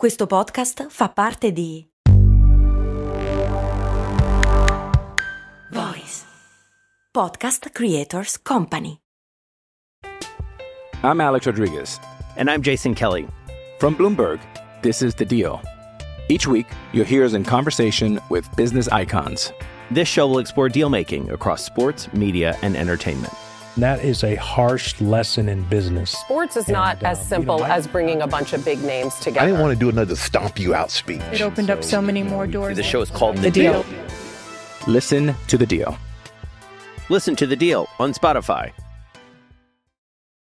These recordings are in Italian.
Questo podcast fa parte di Voice Podcast Creators Company. I'm Alex Rodriguez. And I'm Jason Kelly. From Bloomberg, this is The Deal. Each week, you'll hear us in conversation with business icons. This show will explore deal making across sports, media, and entertainment. That is a harsh lesson in business. Sports is not And, as simple you know, I- as bringing a bunch of big names together. I didn't want to do another stomp you out speech. It opened up so many more doors. The show is called The The Deal. Deal. Listen to The Deal. Listen to The Deal on Spotify.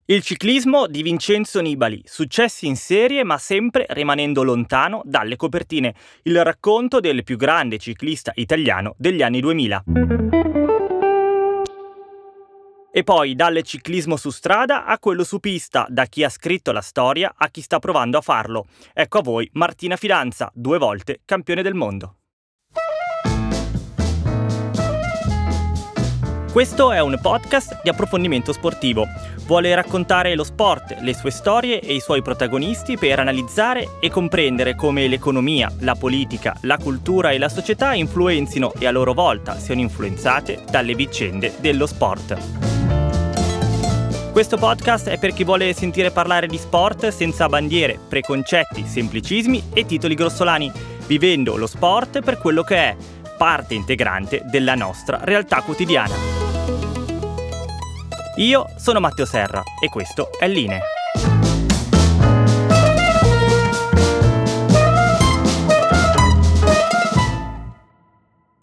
Il ciclismo di Vincenzo Nibali, successi in serie ma sempre rimanendo lontano dalle copertine, il racconto del più grande ciclista italiano degli anni 2000. E poi dal ciclismo su strada a quello su pista, da chi ha scritto la storia a chi sta provando a farlo. Ecco a voi Martina Fidanza, due volte campione del mondo. Questo è un podcast di approfondimento sportivo. Vuole raccontare lo sport, le sue storie e i suoi protagonisti per analizzare e comprendere come l'economia, la politica, la cultura e la società influenzino e a loro volta siano influenzate dalle vicende dello sport. Questo podcast è per chi vuole sentire parlare di sport senza bandiere, preconcetti, semplicismi e titoli grossolani, vivendo lo sport per quello che è, parte integrante della nostra realtà quotidiana. Io sono Matteo Serra e questo è Line.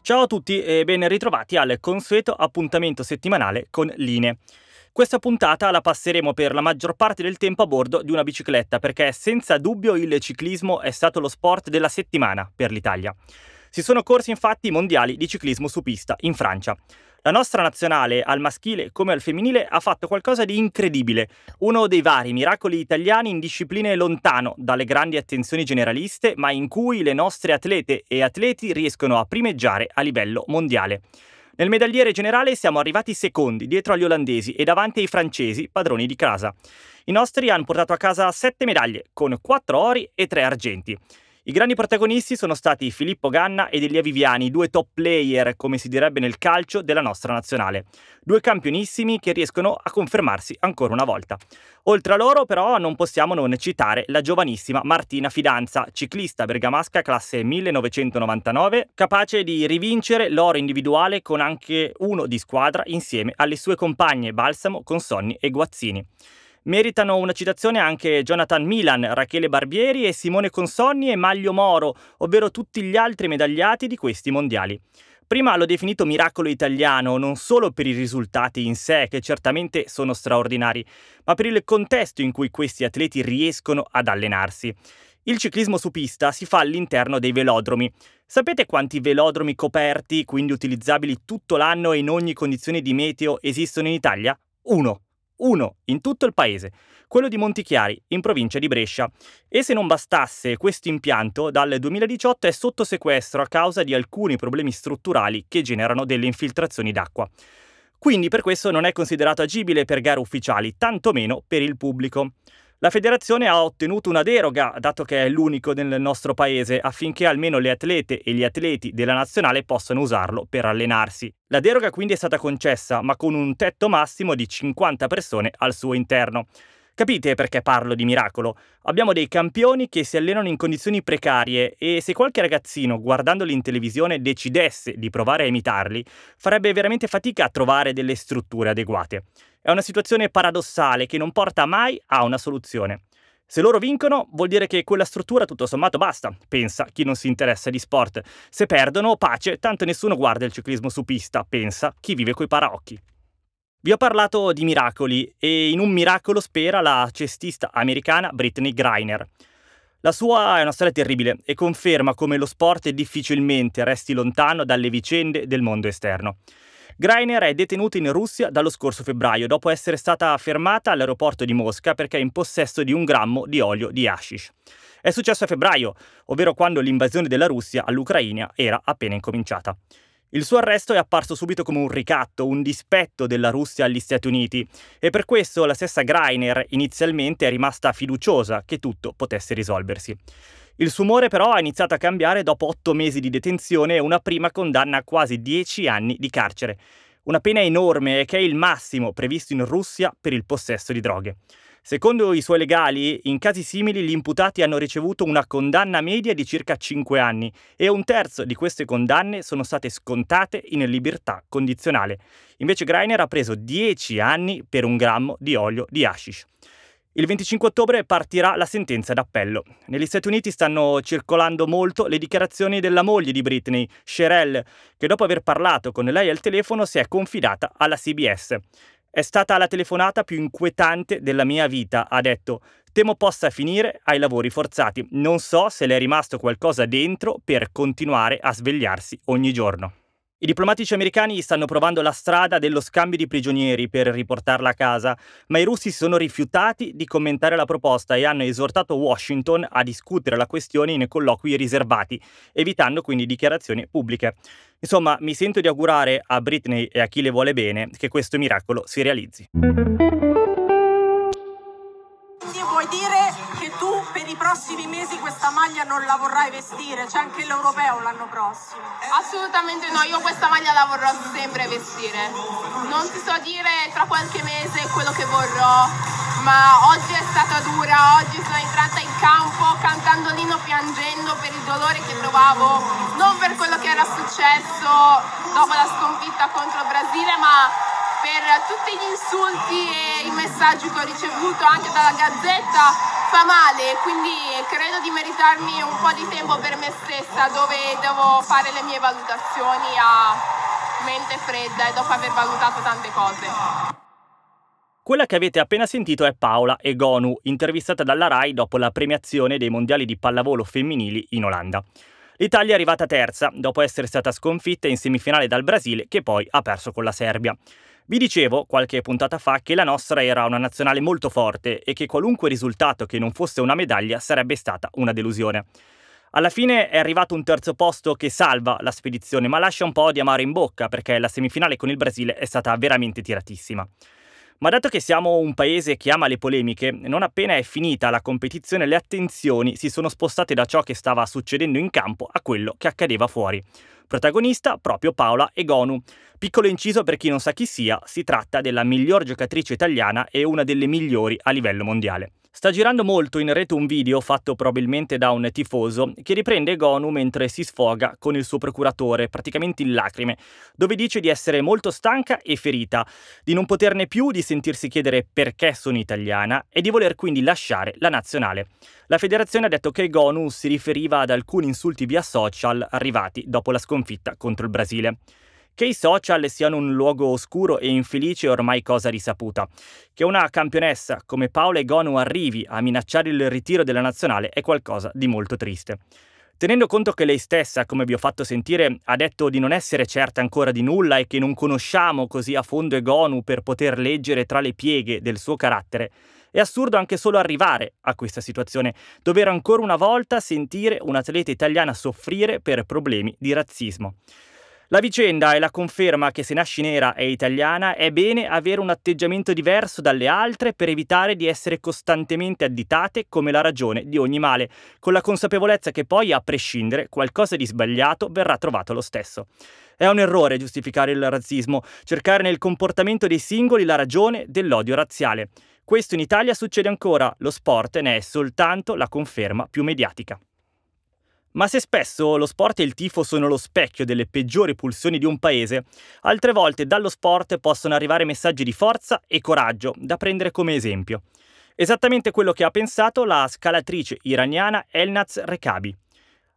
Ciao a tutti e ben ritrovati al consueto appuntamento settimanale con Line. Questa puntata la passeremo per la maggior parte del tempo a bordo di una bicicletta perché senza dubbio il ciclismo è stato lo sport della settimana per l'Italia. Si sono corsi infatti i mondiali di ciclismo su pista in Francia. La nostra nazionale, al maschile come al femminile, ha fatto qualcosa di incredibile, uno dei vari miracoli italiani in discipline lontano dalle grandi attenzioni generaliste, ma in cui le nostre atlete e atleti riescono a primeggiare a livello mondiale. Nel medagliere generale siamo arrivati secondi, dietro agli olandesi e davanti ai francesi, padroni di casa. I nostri hanno portato a casa sette medaglie, con quattro ori e tre argenti. I grandi protagonisti sono stati Filippo Ganna ed Elia Viviani, due top player, come si direbbe nel calcio, della nostra nazionale. Due campionissimi che riescono a confermarsi ancora una volta. Oltre a loro, però, non possiamo non citare la giovanissima Martina Fidanza, ciclista bergamasca classe 1999, capace di rivincere l'oro individuale con anche uno di squadra insieme alle sue compagne Balsamo, Consonni e Guazzini. Meritano una citazione anche Jonathan Milan, Rachele Barbieri e Simone Consonni e Maglio Moro, ovvero tutti gli altri medagliati di questi mondiali. Prima l'ho definito miracolo italiano non solo per i risultati in sé, che certamente sono straordinari, ma per il contesto in cui questi atleti riescono ad allenarsi. Il ciclismo su pista si fa all'interno dei velodromi. Sapete quanti velodromi coperti, quindi utilizzabili tutto l'anno e in ogni condizione di meteo, esistono in Italia? Uno uno in tutto il paese, quello di Montichiari, in provincia di Brescia. E se non bastasse, questo impianto dal 2018 è sotto sequestro a causa di alcuni problemi strutturali che generano delle infiltrazioni d'acqua. Quindi per questo non è considerato agibile per gare ufficiali, tantomeno per il pubblico. La federazione ha ottenuto una deroga, dato che è l'unico nel nostro paese, affinché almeno le atlete e gli atleti della nazionale possano usarlo per allenarsi. La deroga quindi è stata concessa, ma con un tetto massimo di 50 persone al suo interno. Capite perché parlo di miracolo? Abbiamo dei campioni che si allenano in condizioni precarie e se qualche ragazzino guardandoli in televisione decidesse di provare a imitarli, farebbe veramente fatica a trovare delle strutture adeguate. È una situazione paradossale che non porta mai a una soluzione. Se loro vincono, vuol dire che quella struttura tutto sommato basta, pensa chi non si interessa di sport. Se perdono, pace, tanto nessuno guarda il ciclismo su pista, pensa chi vive coi paraocchi. Vi ho parlato di miracoli e in un miracolo spera la cestista americana Brittany Griner. La sua è una storia terribile e conferma come lo sport difficilmente resti lontano dalle vicende del mondo esterno. Greiner è detenuta in Russia dallo scorso febbraio dopo essere stata fermata all'aeroporto di Mosca perché è in possesso di un grammo di olio di hashish. È successo a febbraio, ovvero quando l'invasione della Russia all'Ucraina era appena incominciata. Il suo arresto è apparso subito come un ricatto, un dispetto della Russia agli Stati Uniti e per questo la stessa Greiner inizialmente è rimasta fiduciosa che tutto potesse risolversi. Il suo umore però ha iniziato a cambiare dopo otto mesi di detenzione e una prima condanna a quasi dieci anni di carcere. Una pena enorme che è il massimo previsto in Russia per il possesso di droghe. Secondo i suoi legali, in casi simili gli imputati hanno ricevuto una condanna media di circa 5 anni e un terzo di queste condanne sono state scontate in libertà condizionale. Invece Greiner ha preso 10 anni per un grammo di olio di hashish. Il 25 ottobre partirà la sentenza d'appello. Negli Stati Uniti stanno circolando molto le dichiarazioni della moglie di Britney, Sherelle, che dopo aver parlato con lei al telefono si è confidata alla CBS. È stata la telefonata più inquietante della mia vita, ha detto. Temo possa finire ai lavori forzati. Non so se le è rimasto qualcosa dentro per continuare a svegliarsi ogni giorno. I diplomatici americani stanno provando la strada dello scambio di prigionieri per riportarla a casa, ma i russi si sono rifiutati di commentare la proposta e hanno esortato Washington a discutere la questione in colloqui riservati, evitando quindi dichiarazioni pubbliche. Insomma, mi sento di augurare a Britney e a chi le vuole bene che questo miracolo si realizzi. Vuoi dire che tu per i prossimi mesi questa maglia non la vorrai vestire? C'è anche l'europeo l'anno prossimo. Assolutamente no, io questa maglia la vorrò sempre vestire. Non ti so dire tra qualche mese quello che vorrò, ma oggi è stata dura, oggi sono entrata in campo cantando l'inno piangendo per il dolore che provavo, non per quello che era successo dopo la sconfitta contro il Brasile, ma per tutti gli insulti e i messaggi che ho ricevuto anche dalla Gazzetta fa male, quindi credo di meritarmi un po' di tempo per me stessa dove devo fare le mie valutazioni a mente fredda e dopo aver valutato tante cose. Quella che avete appena sentito è Paola Egonu, intervistata dalla RAI dopo la premiazione dei mondiali di pallavolo femminili in Olanda. L'Italia è arrivata terza, dopo essere stata sconfitta in semifinale dal Brasile, che poi ha perso con la Serbia. Vi dicevo qualche puntata fa che la nostra era una nazionale molto forte e che qualunque risultato che non fosse una medaglia sarebbe stata una delusione. Alla fine è arrivato un terzo posto che salva la spedizione, ma lascia un po' di amaro in bocca perché la semifinale con il Brasile è stata veramente tiratissima. Ma dato che siamo un paese che ama le polemiche, non appena è finita la competizione le attenzioni si sono spostate da ciò che stava succedendo in campo a quello che accadeva fuori. Protagonista proprio Paola Egonu. Piccolo inciso per chi non sa chi sia, si tratta della miglior giocatrice italiana e una delle migliori a livello mondiale. Sta girando molto in rete un video fatto probabilmente da un tifoso che riprende Gonu mentre si sfoga con il suo procuratore, praticamente in lacrime, dove dice di essere molto stanca e ferita, di non poterne più di sentirsi chiedere perché sono italiana e di voler quindi lasciare la nazionale. La federazione ha detto che Gonu si riferiva ad alcuni insulti via social arrivati dopo la sconfitta contro il Brasile. Che i social siano un luogo oscuro e infelice è ormai cosa risaputa. Che una campionessa come Paola Egonu arrivi a minacciare il ritiro della nazionale è qualcosa di molto triste. Tenendo conto che lei stessa, come vi ho fatto sentire, ha detto di non essere certa ancora di nulla e che non conosciamo così a fondo Egonu per poter leggere tra le pieghe del suo carattere, è assurdo anche solo arrivare a questa situazione, dover ancora una volta sentire un'atleta italiana soffrire per problemi di razzismo. La vicenda è la conferma che se nasci nera e italiana è bene avere un atteggiamento diverso dalle altre per evitare di essere costantemente additate come la ragione di ogni male, con la consapevolezza che poi, a prescindere, qualcosa di sbagliato verrà trovato lo stesso. È un errore giustificare il razzismo, cercare nel comportamento dei singoli la ragione dell'odio razziale. Questo in Italia succede ancora, lo sport ne è soltanto la conferma più mediatica. Ma se spesso lo sport e il tifo sono lo specchio delle peggiori pulsioni di un paese, altre volte dallo sport possono arrivare messaggi di forza e coraggio da prendere come esempio. Esattamente quello che ha pensato la scalatrice iraniana Elnaz Rekabi.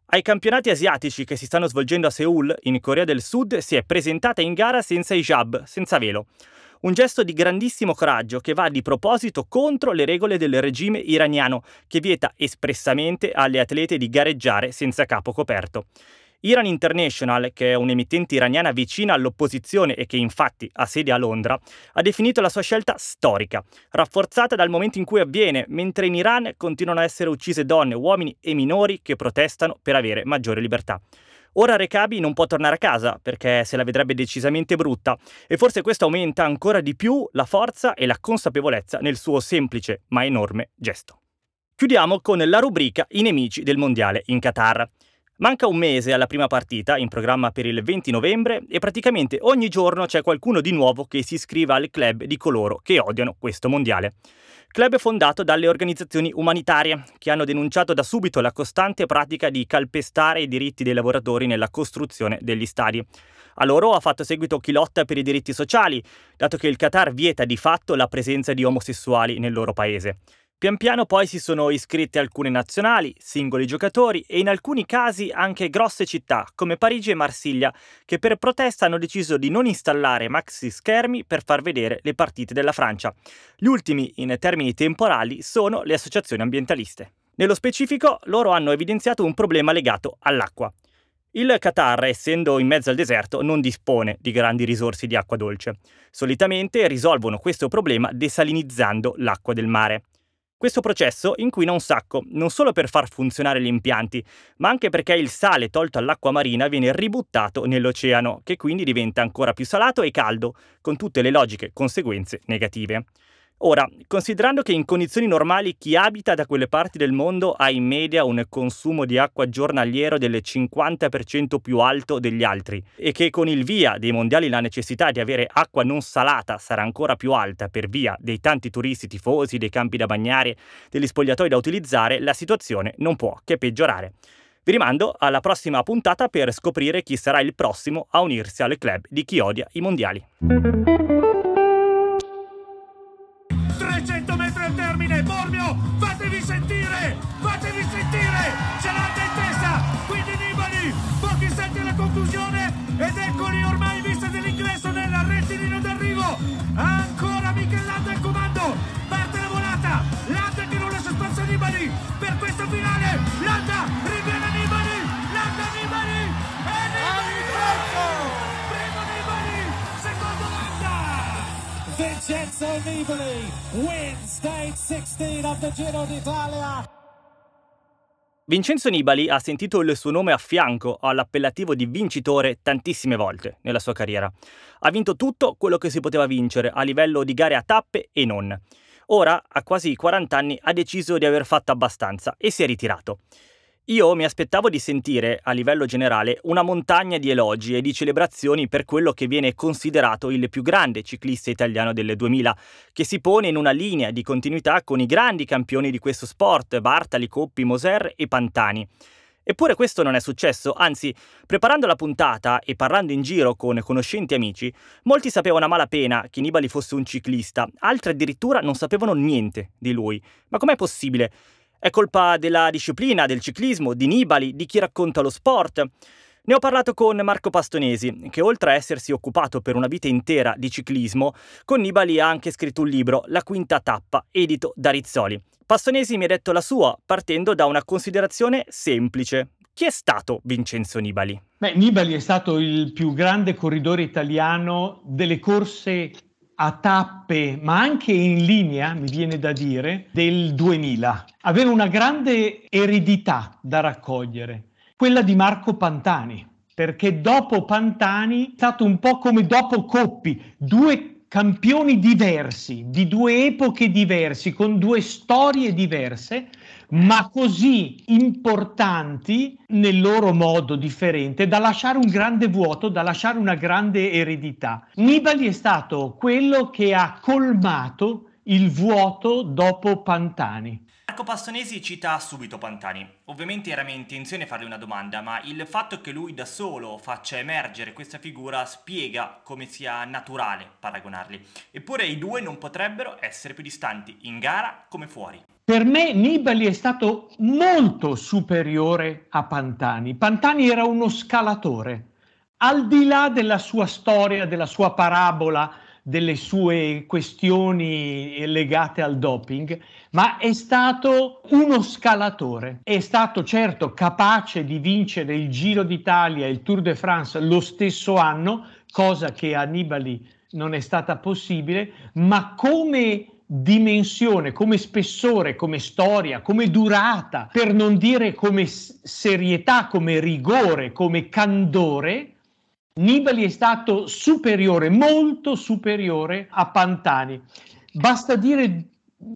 Ai campionati asiatici che si stanno svolgendo a Seoul, in Corea del Sud, si è presentata in gara senza hijab, senza velo. Un gesto di grandissimo coraggio che va di proposito contro le regole del regime iraniano, che vieta espressamente alle atlete di gareggiare senza capo coperto. Iran International, che è un'emittente iraniana vicina all'opposizione e che infatti ha sede a Londra, ha definito la sua scelta storica, rafforzata dal momento in cui avviene, mentre in Iran continuano a essere uccise donne, uomini e minori che protestano per avere maggiore libertà. Ora Recabi non può tornare a casa perché se la vedrebbe decisamente brutta e forse questo aumenta ancora di più la forza e la consapevolezza nel suo semplice ma enorme gesto. Chiudiamo con la rubrica I nemici del mondiale in Qatar. Manca un mese alla prima partita, in programma per il 20 novembre, e praticamente ogni giorno c'è qualcuno di nuovo che si iscrive al club di coloro che odiano questo mondiale. Club fondato dalle organizzazioni umanitarie, che hanno denunciato da subito la costante pratica di calpestare i diritti dei lavoratori nella costruzione degli stadi. A loro ha fatto seguito chi lotta per i diritti sociali, dato che il Qatar vieta di fatto la presenza di omosessuali nel loro paese. Pian piano poi si sono iscritte alcune nazionali, singoli giocatori e in alcuni casi anche grosse città come Parigi e Marsiglia che per protesta hanno deciso di non installare maxi schermi per far vedere le partite della Francia. Gli ultimi in termini temporali sono le associazioni ambientaliste. Nello specifico loro hanno evidenziato un problema legato all'acqua. Il Qatar, essendo in mezzo al deserto, non dispone di grandi risorse di acqua dolce. Solitamente risolvono questo problema desalinizzando l'acqua del mare. Questo processo inquina un sacco, non solo per far funzionare gli impianti, ma anche perché il sale tolto all'acqua marina viene ributtato nell'oceano, che quindi diventa ancora più salato e caldo, con tutte le logiche conseguenze negative. Ora, considerando che in condizioni normali chi abita da quelle parti del mondo ha in media un consumo di acqua giornaliero del 50% più alto degli altri e che con il via dei mondiali la necessità di avere acqua non salata sarà ancora più alta per via dei tanti turisti tifosi, dei campi da bagnare, degli spogliatoi da utilizzare, la situazione non può che peggiorare. Vi rimando alla prossima puntata per scoprire chi sarà il prossimo a unirsi al club di chi odia i mondiali. Bormio, fatevi sentire, fatevi sentire, ce l'ha in testa, quindi Nibali, pochi istanti alla conclusione ed eccoli ormai in vista dell'ingresso nella rettilineo d'arrivo, ancora Michel Landa al comando, parte la volata, Landa che non lascia spazio a Nibali per questo finale, Landa, Vincenzo Nibali wins stage 16 of the Giro d'Italia. Vincenzo Nibali ha sentito il suo nome a fianco all'appellativo di vincitore tantissime volte nella sua carriera. Ha vinto tutto quello che si poteva vincere a livello di gare a tappe e non. Ora, a quasi 40 anni, ha deciso di aver fatto abbastanza e si è ritirato. Io mi aspettavo di sentire, a livello generale, una montagna di elogi e di celebrazioni per quello che viene considerato il più grande ciclista italiano del 2000, che si pone in una linea di continuità con i grandi campioni di questo sport, Bartali, Coppi, Moser e Pantani. Eppure questo non è successo, anzi, preparando la puntata e parlando in giro con conoscenti amici, molti sapevano a malapena che Nibali fosse un ciclista, altri addirittura non sapevano niente di lui. Ma com'è possibile? È colpa della disciplina, del ciclismo, di Nibali, di chi racconta lo sport. Ne ho parlato con Marco Pastonesi, che oltre a essersi occupato per una vita intera di ciclismo, con Nibali ha anche scritto un libro, La quinta tappa, edito da Rizzoli. Pastonesi mi ha detto la sua, partendo da una considerazione semplice. Chi è stato Vincenzo Nibali? Beh, Nibali è stato il più grande corridore italiano delle corse a tappe, ma anche in linea, mi viene da dire, del 2000. Aveva una grande eredità da raccogliere, quella di Marco Pantani, perché dopo Pantani è stato un po' come dopo Coppi, due campioni diversi, di due epoche diverse, con due storie diverse, ma così importanti nel loro modo differente da lasciare un grande vuoto, da lasciare una grande eredità. Nibali è stato quello che ha colmato il vuoto dopo Pantani. Marco Pastonesi cita subito Pantani. Ovviamente era mia intenzione fargli una domanda, ma il fatto che lui da solo faccia emergere questa figura spiega come sia naturale paragonarli. Eppure i due non potrebbero essere più distanti in gara come fuori. Per me Nibali è stato molto superiore a Pantani. Pantani era uno scalatore. Al di là della sua storia, della sua parabola, delle sue questioni legate al doping, ma è stato uno scalatore. È stato certo capace di vincere il Giro d'Italia e il Tour de France lo stesso anno, cosa che a Nibali non è stata possibile, ma come dimensione, come spessore, come storia, come durata, per non dire come serietà, come rigore, come candore, Nibali è stato superiore, molto superiore a Pantani. Basta dire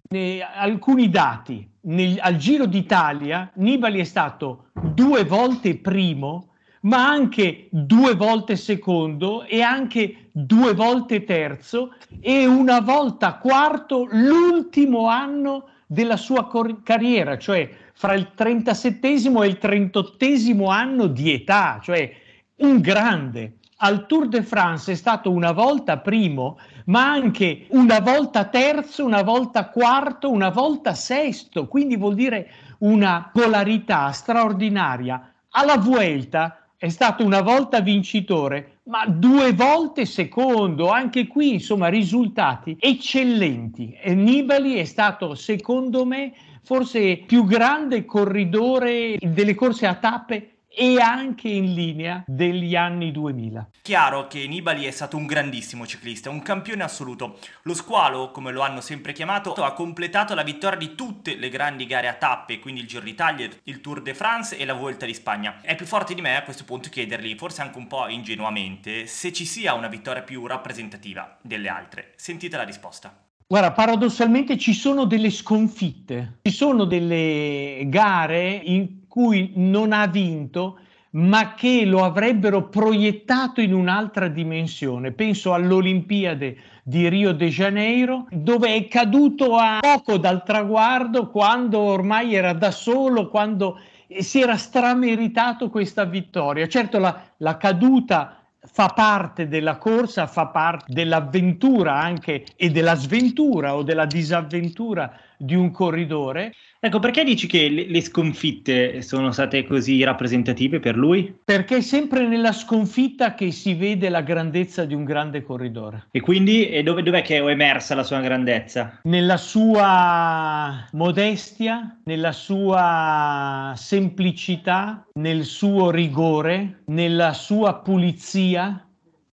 eh, alcuni dati. Nel, al Giro d'Italia Nibali è stato due volte primo, ma anche due volte secondo e anche due volte terzo e una volta quarto l'ultimo anno della sua cor- carriera, cioè fra il 37 e il 38 anno di età, cioè un grande. Al Tour de France è stato una volta primo, ma anche una volta terzo, una volta quarto, una volta sesto, quindi vuol dire una polarità straordinaria. Alla Vuelta è stato una volta vincitore, ma due volte secondo, anche qui insomma risultati eccellenti. E Nibali è stato secondo me forse più grande corridore delle corse a tappe e anche in linea degli anni 2000. Chiaro che Nibali è stato un grandissimo ciclista, un campione assoluto. Lo squalo, come lo hanno sempre chiamato, ha completato la vittoria di tutte le grandi gare a tappe, quindi il Giro d'Italia, il Tour de France e la Vuelta di Spagna. È più forte di me a questo punto chiedergli, forse anche un po' ingenuamente, se ci sia una vittoria più rappresentativa delle altre. Sentite la risposta. Guarda, paradossalmente ci sono delle sconfitte, ci sono delle gare in cui non ha vinto, ma che lo avrebbero proiettato in un'altra dimensione. Penso all'Olimpiade di Rio de Janeiro, dove è caduto a poco dal traguardo quando ormai era da solo, quando si era strameritato questa vittoria. Certo, la, la caduta fa parte della corsa, fa parte dell'avventura anche e della sventura o della disavventura di un corridore. Ecco, perché dici che le, sconfitte sono state così rappresentative per lui? Perché è sempre nella sconfitta che si vede la grandezza di un grande corridore. E quindi e dove, dov'è che è emersa la sua grandezza? Nella sua modestia, nella sua semplicità, nel suo rigore, nella sua pulizia,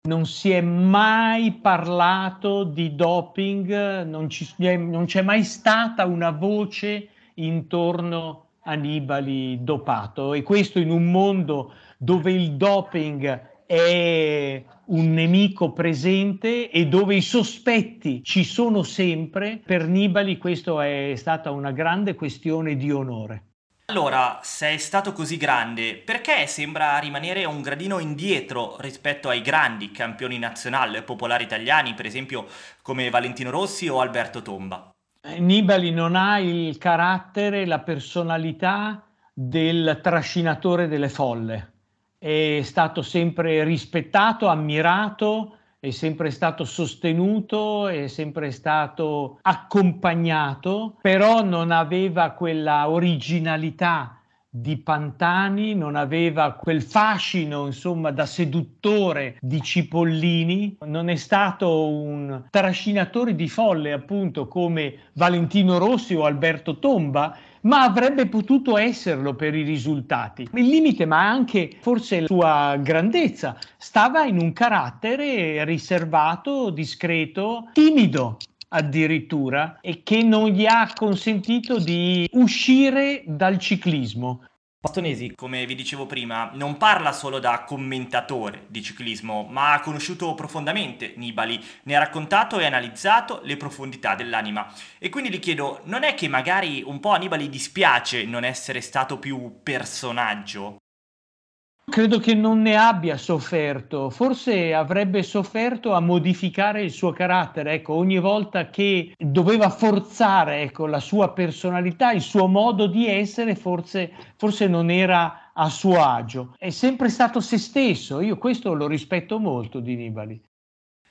non si è mai parlato di doping, non, ci, non, c'è mai stata una voce intorno a Nibali dopato e questo in un mondo dove il doping è un nemico presente e dove i sospetti ci sono sempre, per Nibali questo è stata una grande questione di onore. Allora, se è stato così grande, perché sembra rimanere un gradino indietro rispetto ai grandi campioni nazionali popolari italiani, per esempio come Valentino Rossi o Alberto Tomba? Nibali non ha il carattere, la personalità del trascinatore delle folle. È stato sempre rispettato, ammirato, è sempre stato sostenuto, è sempre stato accompagnato, però non aveva quella originalità di Pantani, non aveva quel fascino, insomma, da seduttore di Cipollini, non è stato un trascinatore di folle, appunto, come Valentino Rossi o Alberto Tomba, ma avrebbe potuto esserlo per i risultati. Il limite, ma anche forse la sua grandezza, stava in un carattere riservato, discreto, timido addirittura e che non gli ha consentito di uscire dal ciclismo. Bastonesi, come vi dicevo prima, non parla solo da commentatore di ciclismo, ma ha conosciuto profondamente Nibali, ne ha raccontato e analizzato le profondità dell'anima. E quindi gli chiedo, non è che magari un po' a Nibali dispiace non essere stato più personaggio? Credo che non ne abbia sofferto, forse avrebbe sofferto a modificare il suo carattere, ecco, ogni volta che doveva forzare ecco, la sua personalità, il suo modo di essere, forse, forse non era a suo agio. È sempre stato se stesso, io questo lo rispetto molto di Nibali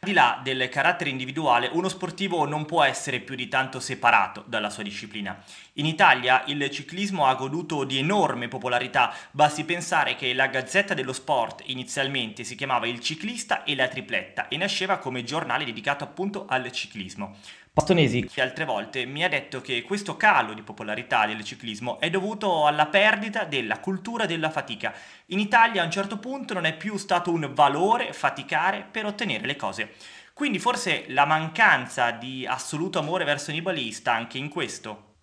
di là del carattere individuale, uno sportivo non può essere più di tanto separato dalla sua disciplina. In Italia il ciclismo ha goduto di enorme popolarità, basti pensare che la Gazzetta dello Sport inizialmente si chiamava Il Ciclista e la Tripletta e nasceva come giornale dedicato appunto al ciclismo. Bastonesi, che altre volte mi ha detto che questo calo di popolarità del ciclismo è dovuto alla perdita della cultura della fatica. In Italia a un certo punto non è più stato un valore faticare per ottenere le cose. Quindi forse la mancanza di assoluto amore verso Nibali sta anche in questo.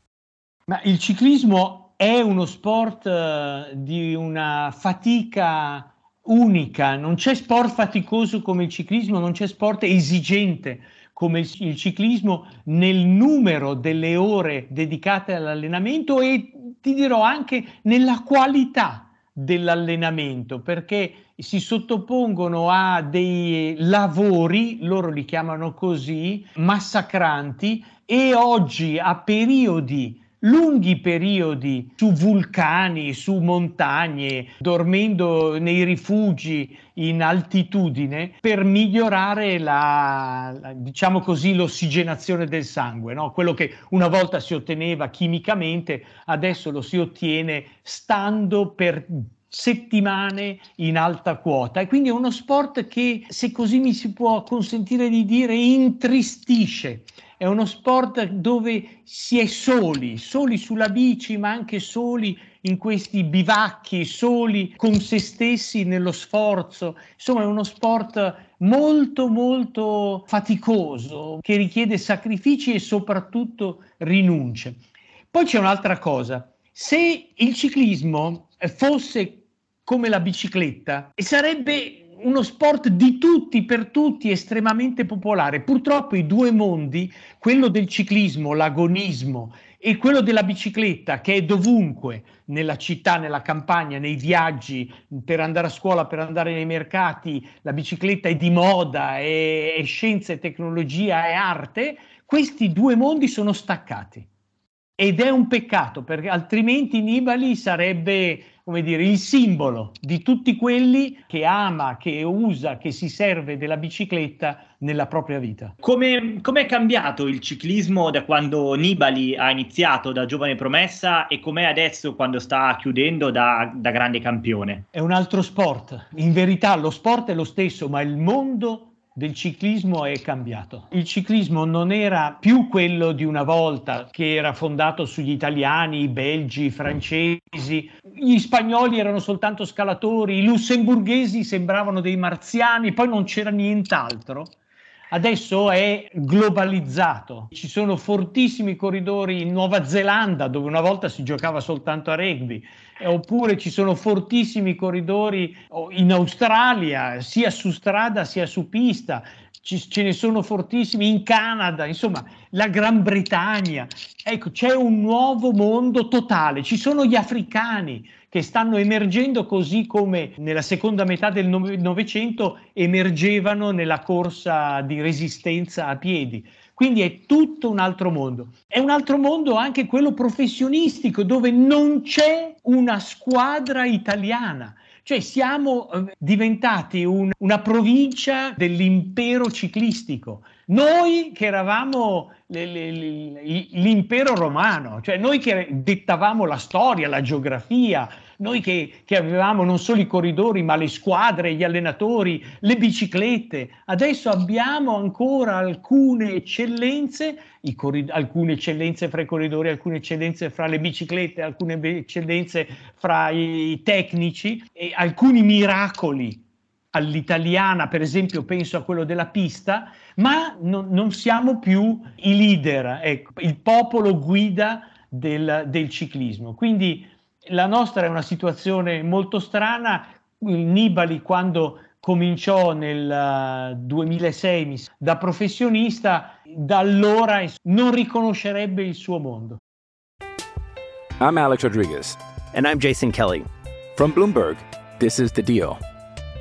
Ma il ciclismo è uno sport eh, di una fatica unica, non c'è sport faticoso come il ciclismo, non c'è sport esigente come il ciclismo nel numero delle ore dedicate all'allenamento e ti dirò anche nella qualità dell'allenamento perché si sottopongono a dei lavori, loro li chiamano così, massacranti e oggi a periodi lunghi periodi su vulcani, su montagne, dormendo nei rifugi in altitudine per migliorare la, la diciamo così, l'ossigenazione del sangue, no? quello che una volta si otteneva chimicamente, adesso lo si ottiene stando per settimane in alta quota e quindi è uno sport che se così mi si può consentire di dire intristisce è uno sport dove si è soli, soli sulla bici, ma anche soli in questi bivacchi, soli con se stessi nello sforzo. Insomma, è uno sport molto, molto faticoso, che richiede sacrifici e soprattutto rinunce. Poi c'è un'altra cosa. Se il ciclismo fosse come la bicicletta, sarebbe uno sport di tutti per tutti estremamente popolare. Purtroppo i due mondi, quello del ciclismo, l'agonismo e quello della bicicletta che è dovunque, nella città, nella campagna, nei viaggi, per andare a scuola, per andare nei mercati, la bicicletta è di moda, è, è scienza e tecnologia, è arte, questi due mondi sono staccati. Ed è un peccato perché altrimenti Nibali sarebbe come dire, il simbolo di tutti quelli che ama, che usa, che si serve della bicicletta nella propria vita. Come è cambiato il ciclismo da quando Nibali ha iniziato da giovane promessa e com'è adesso quando sta chiudendo da, da grande campione? È un altro sport. In verità lo sport è lo stesso, ma il mondo del ciclismo è cambiato. Il ciclismo non era più quello di una volta che era fondato sugli italiani, i belgi, i francesi, gli spagnoli erano soltanto scalatori, i lussemburghesi sembravano dei marziani, poi non c'era nient'altro. Adesso è globalizzato, ci sono fortissimi corridori in Nuova Zelanda dove una volta si giocava soltanto a rugby, oppure ci sono fortissimi corridori in Australia, sia su strada sia su pista, ci, ce ne sono fortissimi in Canada, insomma, la Gran Bretagna. Ecco, c'è un nuovo mondo totale, ci sono gli africani che stanno emergendo così come nella seconda metà del Novecento emergevano nella corsa di resistenza a piedi. Quindi è tutto un altro mondo. È un altro mondo anche quello professionistico, dove non c'è una squadra italiana. Cioè siamo eh, diventati un, una provincia dell'impero ciclistico. Noi che eravamo l'impero romano, cioè noi che dettavamo la storia, la geografia, noi che, che, avevamo non solo i corridori, ma le squadre, gli allenatori, le biciclette. Adesso abbiamo ancora alcune eccellenze, corrid- alcune eccellenze fra i corridori, alcune eccellenze fra le biciclette, alcune eccellenze fra i tecnici e alcuni miracoli all'italiana, per esempio penso a quello della pista, ma non, non siamo più i leader, ecco, il popolo guida del, del ciclismo. Quindi la nostra è una situazione molto strana. Nibali quando cominciò nel 2006 uh, da professionista, da allora non riconoscerebbe il suo mondo. I'm Alex Rodriguez. And I'm Jason Kelly. From Bloomberg, this is The Deal.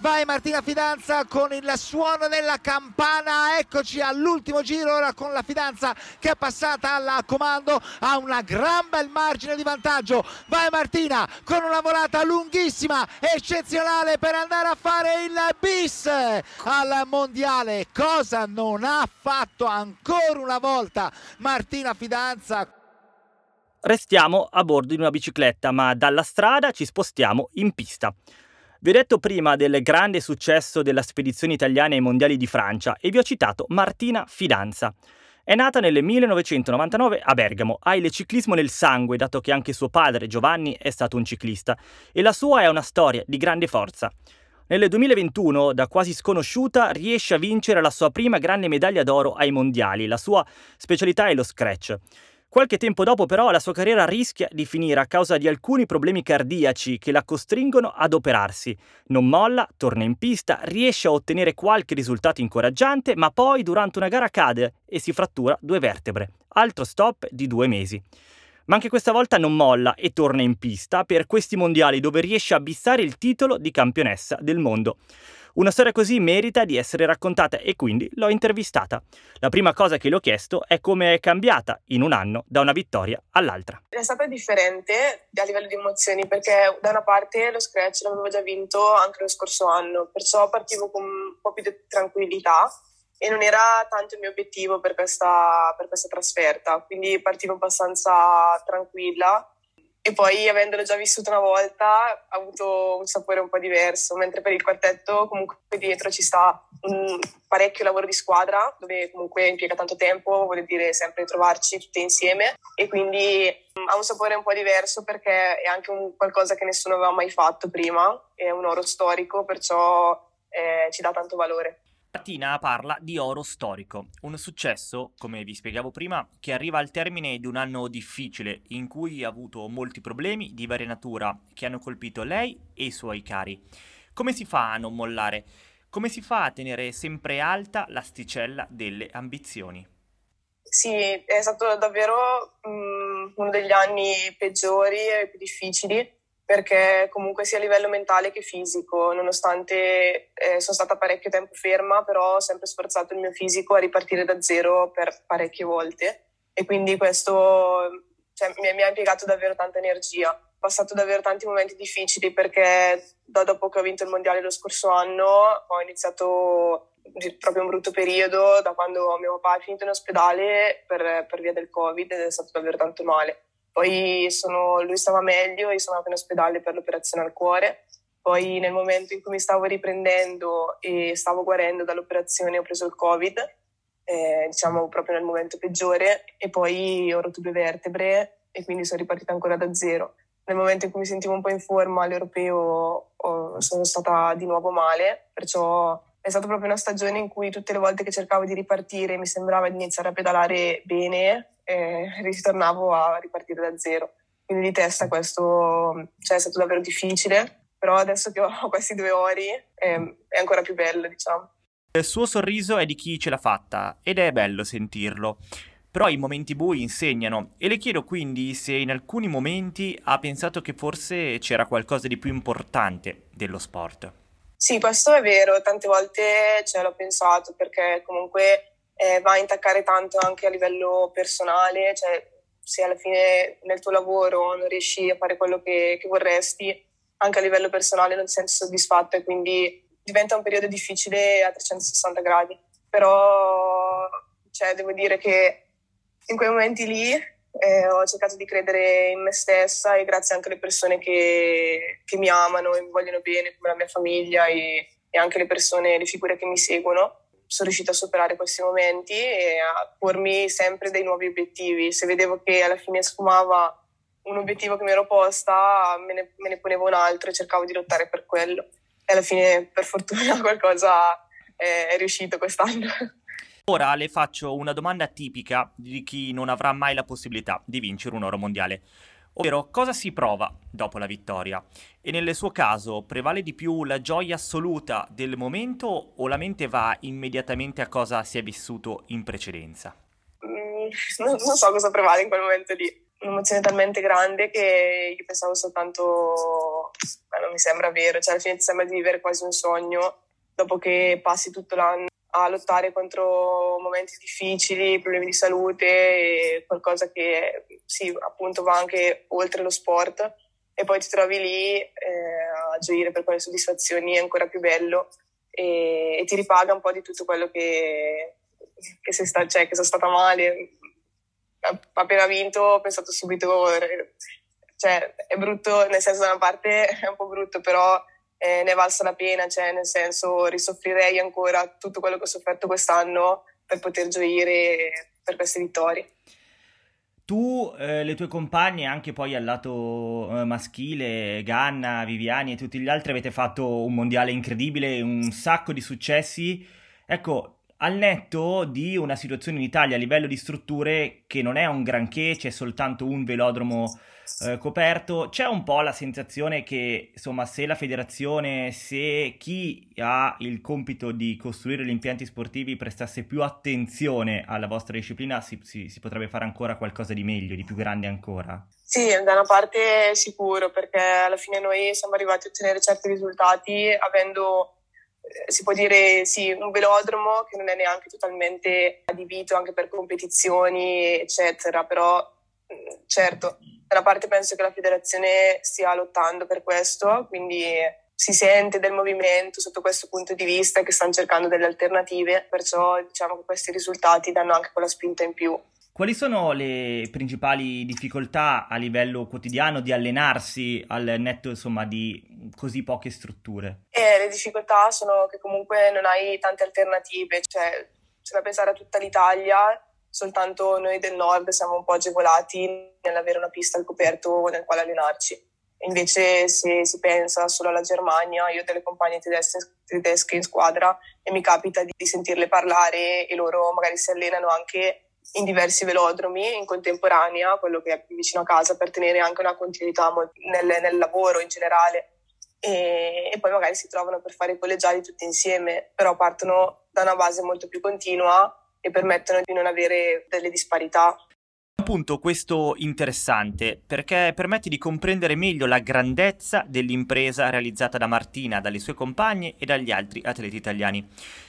Vai Martina Fidanza con il suono della campana, eccoci all'ultimo giro ora con la Fidanza che è passata al comando, ha una gran bel margine di vantaggio, vai Martina con una volata lunghissima, eccezionale per andare a fare il bis al mondiale, cosa non ha fatto ancora una volta Martina Fidanza? Restiamo a bordo di una bicicletta, ma dalla strada ci spostiamo in pista. Vi ho detto prima del grande successo della spedizione italiana ai mondiali di Francia e vi ho citato Martina Fidanza. È nata nel 1999 a Bergamo, ha il ciclismo nel sangue, dato che anche suo padre Giovanni è stato un ciclista, e la sua è una storia di grande forza. Nel 2021, da quasi sconosciuta, riesce a vincere la sua prima grande medaglia d'oro ai mondiali. La sua specialità è lo scratch. Qualche tempo dopo però la sua carriera rischia di finire a causa di alcuni problemi cardiaci che la costringono ad operarsi. Non molla, torna in pista, riesce a ottenere qualche risultato incoraggiante, ma poi durante una gara cade e si frattura due vertebre. Altro stop di due mesi. Ma anche questa volta non molla e torna in pista per questi mondiali dove riesce a bissare il titolo di campionessa del mondo. Una storia così merita di essere raccontata e quindi l'ho intervistata. La prima cosa che le ho chiesto è come è cambiata in un anno da una vittoria all'altra. È stata differente a livello di emozioni perché da una parte lo scratch l'avevo già vinto anche lo scorso anno, perciò partivo con un po' più di tranquillità e non era tanto il mio obiettivo per questa, per questa trasferta, quindi partivo abbastanza tranquilla e poi avendolo già vissuto una volta ha avuto un sapore un po' diverso, mentre per il quartetto comunque dietro ci sta un parecchio lavoro di squadra dove comunque impiega tanto tempo, vuol dire sempre trovarci tutte insieme e quindi mm, ha un sapore un po' diverso perché è anche un qualcosa che nessuno aveva mai fatto prima, è un oro storico, perciò eh, ci dà tanto valore. Martina parla di oro storico, un successo, come vi spiegavo prima, che arriva al termine di un anno difficile in cui ha avuto molti problemi di varia natura che hanno colpito lei e i suoi cari. Come si fa a non mollare? Come si fa a tenere sempre alta l'asticella delle ambizioni? Sì, è stato davvero um, uno degli anni peggiori e più difficili perché comunque sia a livello mentale che fisico, nonostante eh, sono stata parecchio tempo ferma, però ho sempre sforzato il mio fisico a ripartire da zero per parecchie volte e quindi questo cioè, mi, mi ha impiegato davvero tanta energia. Ho passato davvero tanti momenti difficili perché da dopo che ho vinto il mondiale lo scorso anno ho iniziato proprio un brutto periodo da quando mio papà è finito in ospedale per, per via del covid ed è stato davvero tanto male poi sono, lui stava meglio, io sono andata in ospedale per l'operazione al cuore. Poi nel momento in cui mi stavo riprendendo e stavo guarendo dall'operazione ho preso il Covid, eh, diciamo proprio nel momento peggiore, e poi ho rotto due vertebre e quindi sono ripartita ancora da zero. Nel momento in cui mi sentivo un po' in forma all'europeo oh, sono stata di nuovo male, perciò è stata proprio una stagione in cui tutte le volte che cercavo di ripartire mi sembrava di iniziare a pedalare bene e ritornavo a ripartire da zero. Quindi di testa questo cioè, è stato davvero difficile, però adesso che ho questi due ori è, è ancora più bello, diciamo. Il suo sorriso è di chi ce l'ha fatta ed è bello sentirlo. Però i momenti bui insegnano e le chiedo quindi se in alcuni momenti ha pensato che forse c'era qualcosa di più importante dello sport. Sì, questo è vero, tante volte ce l'ho pensato perché comunque eh, va a intaccare tanto anche a livello personale, cioè se alla fine nel tuo lavoro non riesci a fare quello che, che vorresti, anche a livello personale non ti senti soddisfatto e quindi diventa un periodo difficile a 360 gradi. Però cioè, devo dire che in quei momenti lì eh, ho cercato di credere in me stessa e grazie anche alle persone che, che mi amano e mi vogliono bene, come la mia famiglia e, e anche le persone, le figure che mi seguono, sono riuscita a superare questi momenti e a pormi sempre dei nuovi obiettivi. Se vedevo che alla fine sfumava un obiettivo che mi ero posta, me ne, me ne ponevo un altro e cercavo di lottare per quello. E alla fine, per fortuna, qualcosa è, è riuscito quest'anno. Ora le faccio una domanda tipica di chi non avrà mai la possibilità di vincere un oro mondiale. Ovvero, cosa si prova dopo la vittoria? E nel suo caso prevale di più la gioia assoluta del momento o la mente va immediatamente a cosa si è vissuto in precedenza? Mm, non, non, so cosa prevale in quel momento lì. Un'emozione talmente grande che io pensavo soltanto ma non mi sembra vero, cioè alla fine ti sembra di vivere quasi un sogno dopo che passi tutto l'anno a lottare contro momenti difficili, problemi di salute qualcosa che sì, appunto va anche oltre lo sport e poi ti trovi lì eh, a gioire per quelle soddisfazioni è ancora più bello e, e ti ripaga un po' di tutto quello che, che, sei sta, cioè, che sono stata male. Appena vinto ho pensato subito, cioè è brutto, nel senso da una parte è un po' brutto, però eh, ne è valsa la pena, cioè nel senso risoffrirei ancora tutto quello che ho sofferto quest'anno per poter gioire per queste vittorie. Tu, eh, le tue compagne, anche poi al lato eh, maschile, Ganna, Viviani e tutti gli altri, avete fatto un mondiale incredibile, un sacco di successi. Ecco, al netto di una situazione in Italia a livello di strutture che non è un granché, c'è soltanto un velodromo eh, coperto, c'è un po' la sensazione che, insomma, se la federazione, se chi ha il compito di costruire gli impianti sportivi prestasse più attenzione alla vostra disciplina, si, si, si potrebbe fare ancora qualcosa di meglio, di più grande ancora. Sì, da una parte sicuro, perché alla fine noi siamo arrivati a ottenere certi risultati avendo eh, si può dire sì, un velodromo che non è neanche totalmente adibito anche per competizioni, eccetera, però certo, da una parte penso che la federazione stia lottando per questo, quindi si sente del movimento sotto questo punto di vista che stanno cercando delle alternative, perciò diciamo che questi risultati danno anche quella spinta in più. Quali sono le principali difficoltà a livello quotidiano di allenarsi al netto insomma, di così poche strutture? Eh, le difficoltà sono che comunque non hai tante alternative, cioè c'è da pensare a tutta l'Italia soltanto noi del nord siamo un po' agevolati nell'avere una pista al coperto nel quale allenarci. Invece se si pensa solo alla Germania, io ho delle compagne tedesche, tedesche in squadra e mi capita di, sentirle parlare e loro magari si allenano anche in diversi velodromi in contemporanea, quello che è più vicino a casa, per tenere anche una continuità nel, nel lavoro in generale. E, e, poi magari si trovano per fare i collegiali tutti insieme, però partono da una base molto più continua e permettono di non avere delle disparità. Un punto questo interessante perché permette di comprendere meglio la grandezza dell'impresa realizzata da Martina, dalle sue compagne e dagli altri atleti italiani.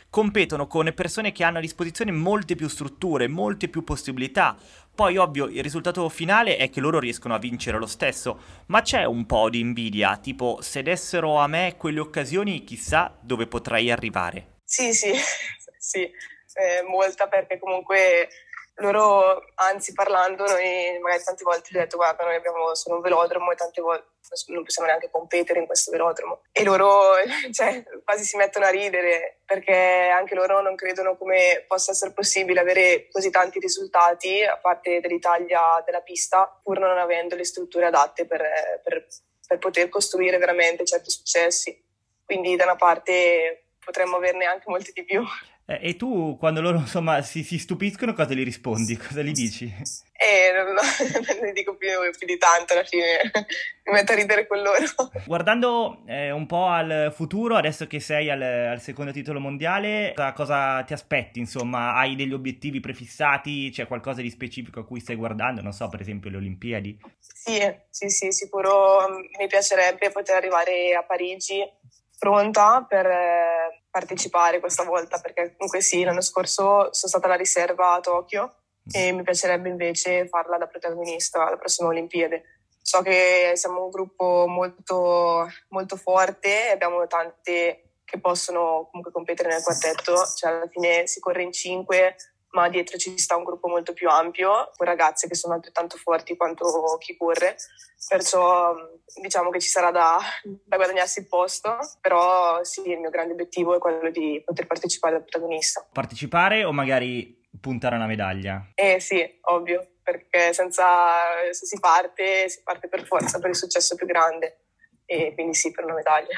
Competono con persone che hanno a disposizione molte più strutture, molte più possibilità. Poi, ovvio, il risultato finale è che loro riescono a vincere lo stesso, ma c'è un po' di invidia, tipo se dessero a me quelle occasioni, chissà dove potrei arrivare. Sì, sì, sì eh, molta perché comunque loro, anzi parlando, noi magari tante volte gli ho detto guarda noi abbiamo solo un velodromo e tante volte non possiamo neanche competere in questo velodromo. E loro cioè, quasi si mettono a ridere perché anche loro non credono come possa essere possibile avere così tanti risultati a parte dell'Italia della pista pur non avendo le strutture adatte per, per, per poter costruire veramente certi successi. Quindi da una parte potremmo averne anche molti di più eh, e tu, quando loro insomma si, si, stupiscono, cosa gli rispondi? Cosa gli dici? Eh, non, non ne dico più, più, di tanto alla fine, mi metto a ridere con loro. Guardando eh, un po' al futuro, adesso che sei al, al secondo titolo mondiale, cosa, cosa, ti aspetti? Insomma, hai degli obiettivi prefissati? C'è qualcosa di specifico a cui stai guardando? Non so, per esempio le Olimpiadi? Sì, sì, sì, sicuro mi piacerebbe poter arrivare a Parigi pronta per eh, partecipare questa volta perché comunque sì, l'anno scorso sono stata la riserva a Tokyo e mi piacerebbe invece farla da protagonista alla prossima Olimpiade. So che siamo un gruppo molto, molto forte e abbiamo tante che possono comunque competere nel quartetto, cioè alla fine si corre in cinque, ma dietro ci sta un gruppo molto più ampio, con ragazze che sono altrettanto forti quanto chi corre, perciò diciamo che ci sarà da, da guadagnarsi il posto, però sì, il mio grande obiettivo è quello di poter partecipare da protagonista. Partecipare o magari puntare a una medaglia? Eh sì, ovvio, perché senza, se si parte, si parte per forza per il successo più grande e quindi sì, per una medaglia.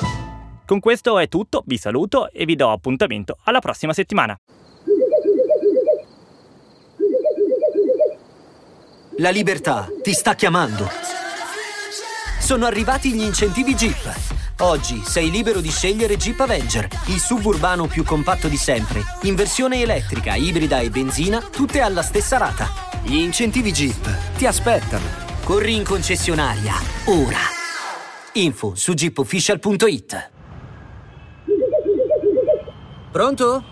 Con questo è tutto, vi saluto e vi do appuntamento alla prossima settimana. La libertà ti sta chiamando. Sono arrivati gli incentivi Jeep. Oggi sei libero di scegliere Jeep Avenger, il suburbano più compatto di sempre, in versione elettrica, ibrida e benzina, tutte alla stessa rata. Gli incentivi Jeep ti aspettano. Corri in concessionaria, ora. Info su jeepofficial.it. Pronto?